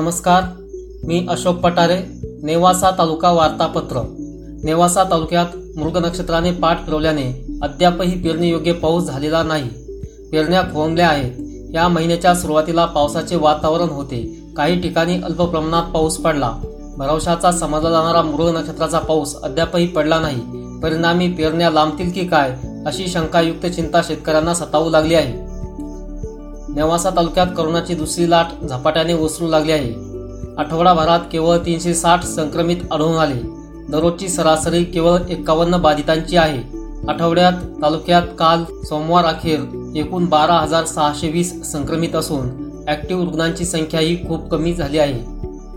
नमस्कार मी अशोक पटारे नेवासा तालुका वार्तापत्र. नेवासा तालुक्यात मृग नक्षत्राने पाठ फिरवल्याने अद्यापही पेरणीयोग्य पाऊस झालेला नाही. पेरण्या खोळंबल्या आहेत. या महिन्याच्या सुरुवातीला पावसाचे वातावरण होते. काही ठिकाणी अल्प प्रमाणात पाऊस पडला. भरवशाचा समजला जाणारा मृग नक्षत्राचा पाऊस अद्यापही पडला नाही. परिणामी पेरण्या लांबतील की काय अशी शंकायुक्त चिंता शेतकऱ्यांना सतावू लागली आहे. नेवासा तालुक्यात करोनाची दुसरी लाट झपाट्याने ओसरू लागली आहे. आठवडाभरात केवळ तीनशे साठ संक्रमित आढळून आले. दररोजची सरासरी केवळ एकावन्न बाधितांची आहे. आठवड्यात तालुक्यात काल सोमवार अखेर एकूण बारा हजार सहाशे वीस संक्रमित असून ऍक्टिव्ह रुग्णांची संख्याही खूप कमी झाली आहे.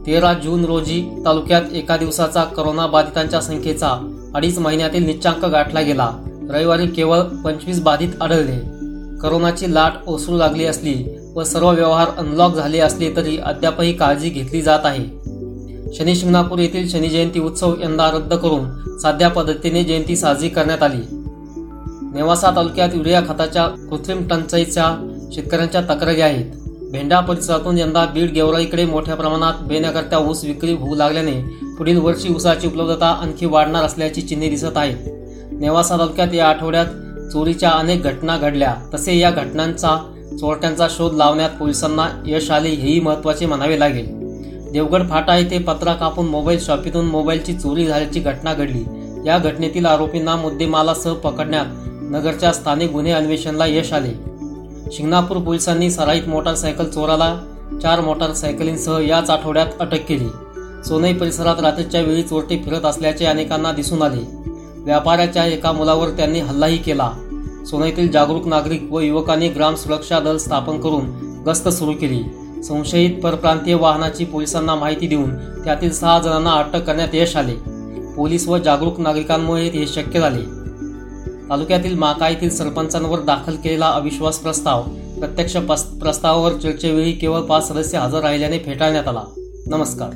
तेरा जून रोजी तालुक्यात एका दिवसाचा करोना बाधितांच्या संख्येचा अडीच महिन्यातील निच्चांक गाठला गेला. रविवारी केवळ पंचवीस बाधित आढळले. करोनाची लाट ओसरू लागली असली व सर्व व्यवहार अनलॉक झाले असले तरी अद्यापही काळजी घेतली जात आहे. शनी शिंगणापूर येथील शनी जयंती उत्सव यंदा रद्द करून साध्या पद्धतीने जयंती साजरी करण्यात आली. नेवासा तालुक्यात युरिया खताच्या कृत्रिम टंचाईच्या शेतकऱ्यांच्या तक्रारी आहेत. भेंडा परिसरातून यंदा बीड गेवराईकडे मोठ्या प्रमाणात बेण्याकरता ऊस विक्री होऊ लागल्याने पुढील वर्षी ऊसाची उपलब्धता आणखी वाढणार असल्याची चिन्हे दिसत आहेत. नेवासा तालुक्यात या आठवड्यात चोरीच्या अनेक घटना घडल्या. तसे या घटनांचा चोरट्यांचा शोध लावण्यात पोलिसांना यश आले हेही महत्त्वाचे म्हणावे लागेल. देवगड फाटा येथे पत्रा कापून मोबाईल शॉपीतून मोबाईलची चोरी झाल्याची घटना घडली. या घटनेतील आरोपींना मुद्देमालासह पकडण्यात नगरच्या स्थानिक गुन्हे अन्वेषणला यश आले. शिंगणापूर पोलिसांनी सराईत मोटारसायकल चोराला चार मोटारसायकलींसह याच आठवड्यात अटक केली. सोनई परिसरात रात्रीच्या वेळी चोरटे फिरत असल्याचे अनेकांना दिसून आले. व्यापाऱ्याच्या एका मुलावर त्यांनी हल्लाही केला. सोनईतील जागरूक नागरिक व युवकांनी ग्राम सुरक्षा दल स्थापन करून गस्त सुरू केली. संशयित परप्रांतीय वाहनाची पोलिसांना माहिती देऊन त्यातील सहा जणांना अटक करण्यात यश आले. पोलीस व जागरूक नागरिकांमुळे हे शक्य झाले. तालुक्यातील माका येथील सरपंचांवर दाखल केलेला अविश्वास प्रस्ताव प्रत्यक्ष प्रस्तावावर चर्चेवेळी केवळ पाच सदस्य हजर राहिल्याने फेटाळण्यात आला. नमस्कार.